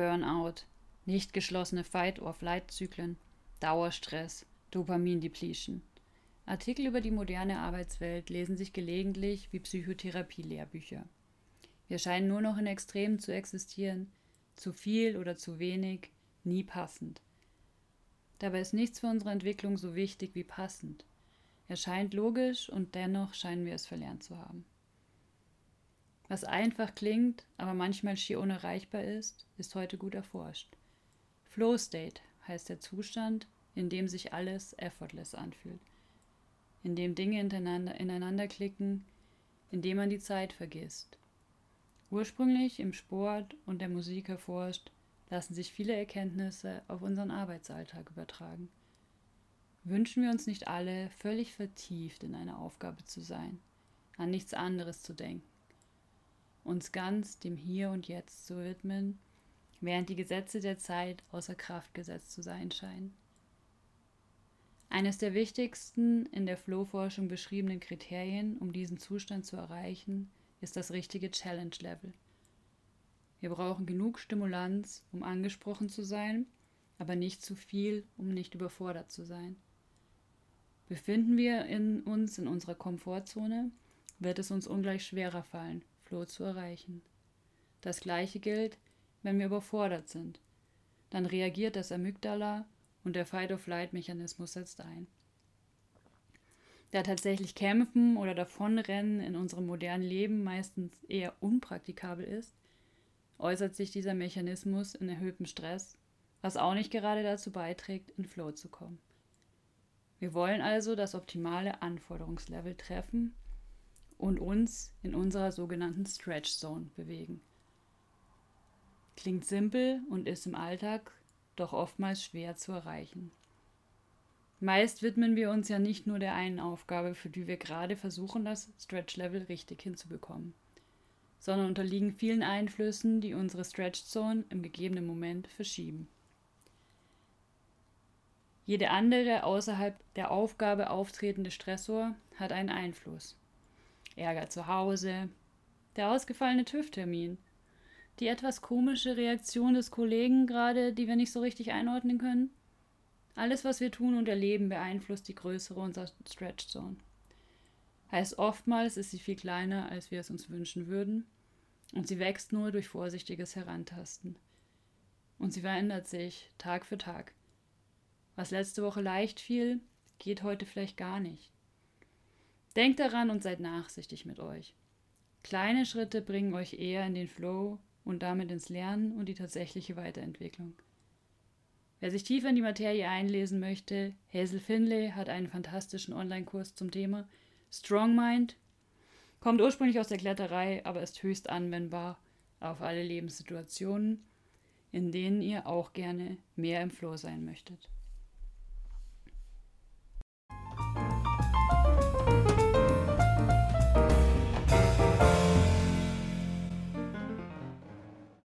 Burnout, nicht geschlossene Fight-or-Flight-Zyklen, Dauerstress, Dopamin-Depletion. Artikel über die moderne Arbeitswelt lesen sich gelegentlich wie Psychotherapie-Lehrbücher. Wir scheinen nur noch in Extremen zu existieren, zu viel oder zu wenig, nie passend. Dabei ist nichts für unsere Entwicklung so wichtig wie passend. Er scheint logisch und dennoch scheinen wir es verlernt zu haben. Was einfach klingt, aber manchmal schier unerreichbar ist, ist heute gut erforscht. Flow State heißt der Zustand, in dem sich alles effortless anfühlt, in dem Dinge ineinander, ineinander klicken, in dem man die Zeit vergisst. Ursprünglich im Sport und der Musik erforscht, lassen sich viele Erkenntnisse auf unseren Arbeitsalltag übertragen. Wünschen wir uns nicht alle, völlig vertieft in einer Aufgabe zu sein, an nichts anderes zu denken, uns ganz dem Hier und Jetzt zu widmen während die Gesetze der Zeit außer Kraft gesetzt zu sein scheinen. Eines der wichtigsten in der Flow-Forschung beschriebenen Kriterien, um diesen Zustand zu erreichen, ist das richtige Challenge-Level. Wir brauchen genug Stimulanz, um angesprochen zu sein, aber nicht zu viel, um nicht überfordert zu sein. Befinden wir in uns in unserer Komfortzone, wird es uns ungleich schwerer fallen, Flow zu erreichen. Das gleiche gilt, wenn wir überfordert sind. Dann reagiert das Amygdala und der Fight-of-Flight-Mechanismus setzt ein. Da tatsächlich Kämpfen oder Davonrennen in unserem modernen Leben meistens eher unpraktikabel ist, äußert sich dieser Mechanismus in erhöhtem Stress, was auch nicht gerade dazu beiträgt, in Flow zu kommen. Wir wollen also das optimale Anforderungslevel treffen und uns in unserer sogenannten Stretch Zone bewegen. Klingt simpel und ist im Alltag doch oftmals schwer zu erreichen. Meist widmen wir uns ja nicht nur der einen Aufgabe, für die wir gerade versuchen, das Stretch-Level richtig hinzubekommen, sondern unterliegen vielen Einflüssen, die unsere Stretch-Zone im gegebenen Moment verschieben. Jede andere außerhalb der Aufgabe auftretende Stressor hat einen Einfluss. Ärger zu Hause, der ausgefallene TÜV-Termin – die etwas komische Reaktion des Kollegen gerade, die wir nicht so richtig einordnen können? Alles, was wir tun und erleben, beeinflusst die Größere unserer Stretch Zone. Heißt oftmals ist sie viel kleiner, als wir es uns wünschen würden, und sie wächst nur durch vorsichtiges Herantasten. Und sie verändert sich Tag für Tag. Was letzte Woche leicht fiel, geht heute vielleicht gar nicht. Denkt daran und seid nachsichtig mit euch. Kleine Schritte bringen euch eher in den Flow und damit ins Lernen und die tatsächliche Weiterentwicklung. Wer sich tiefer in die Materie einlesen möchte, Hazel Finlay hat einen fantastischen Online-Kurs zum Thema Strong Mind. Kommt ursprünglich aus der Kletterei, aber ist höchst anwendbar auf alle Lebenssituationen, in denen ihr auch gerne mehr im Flow sein möchtet.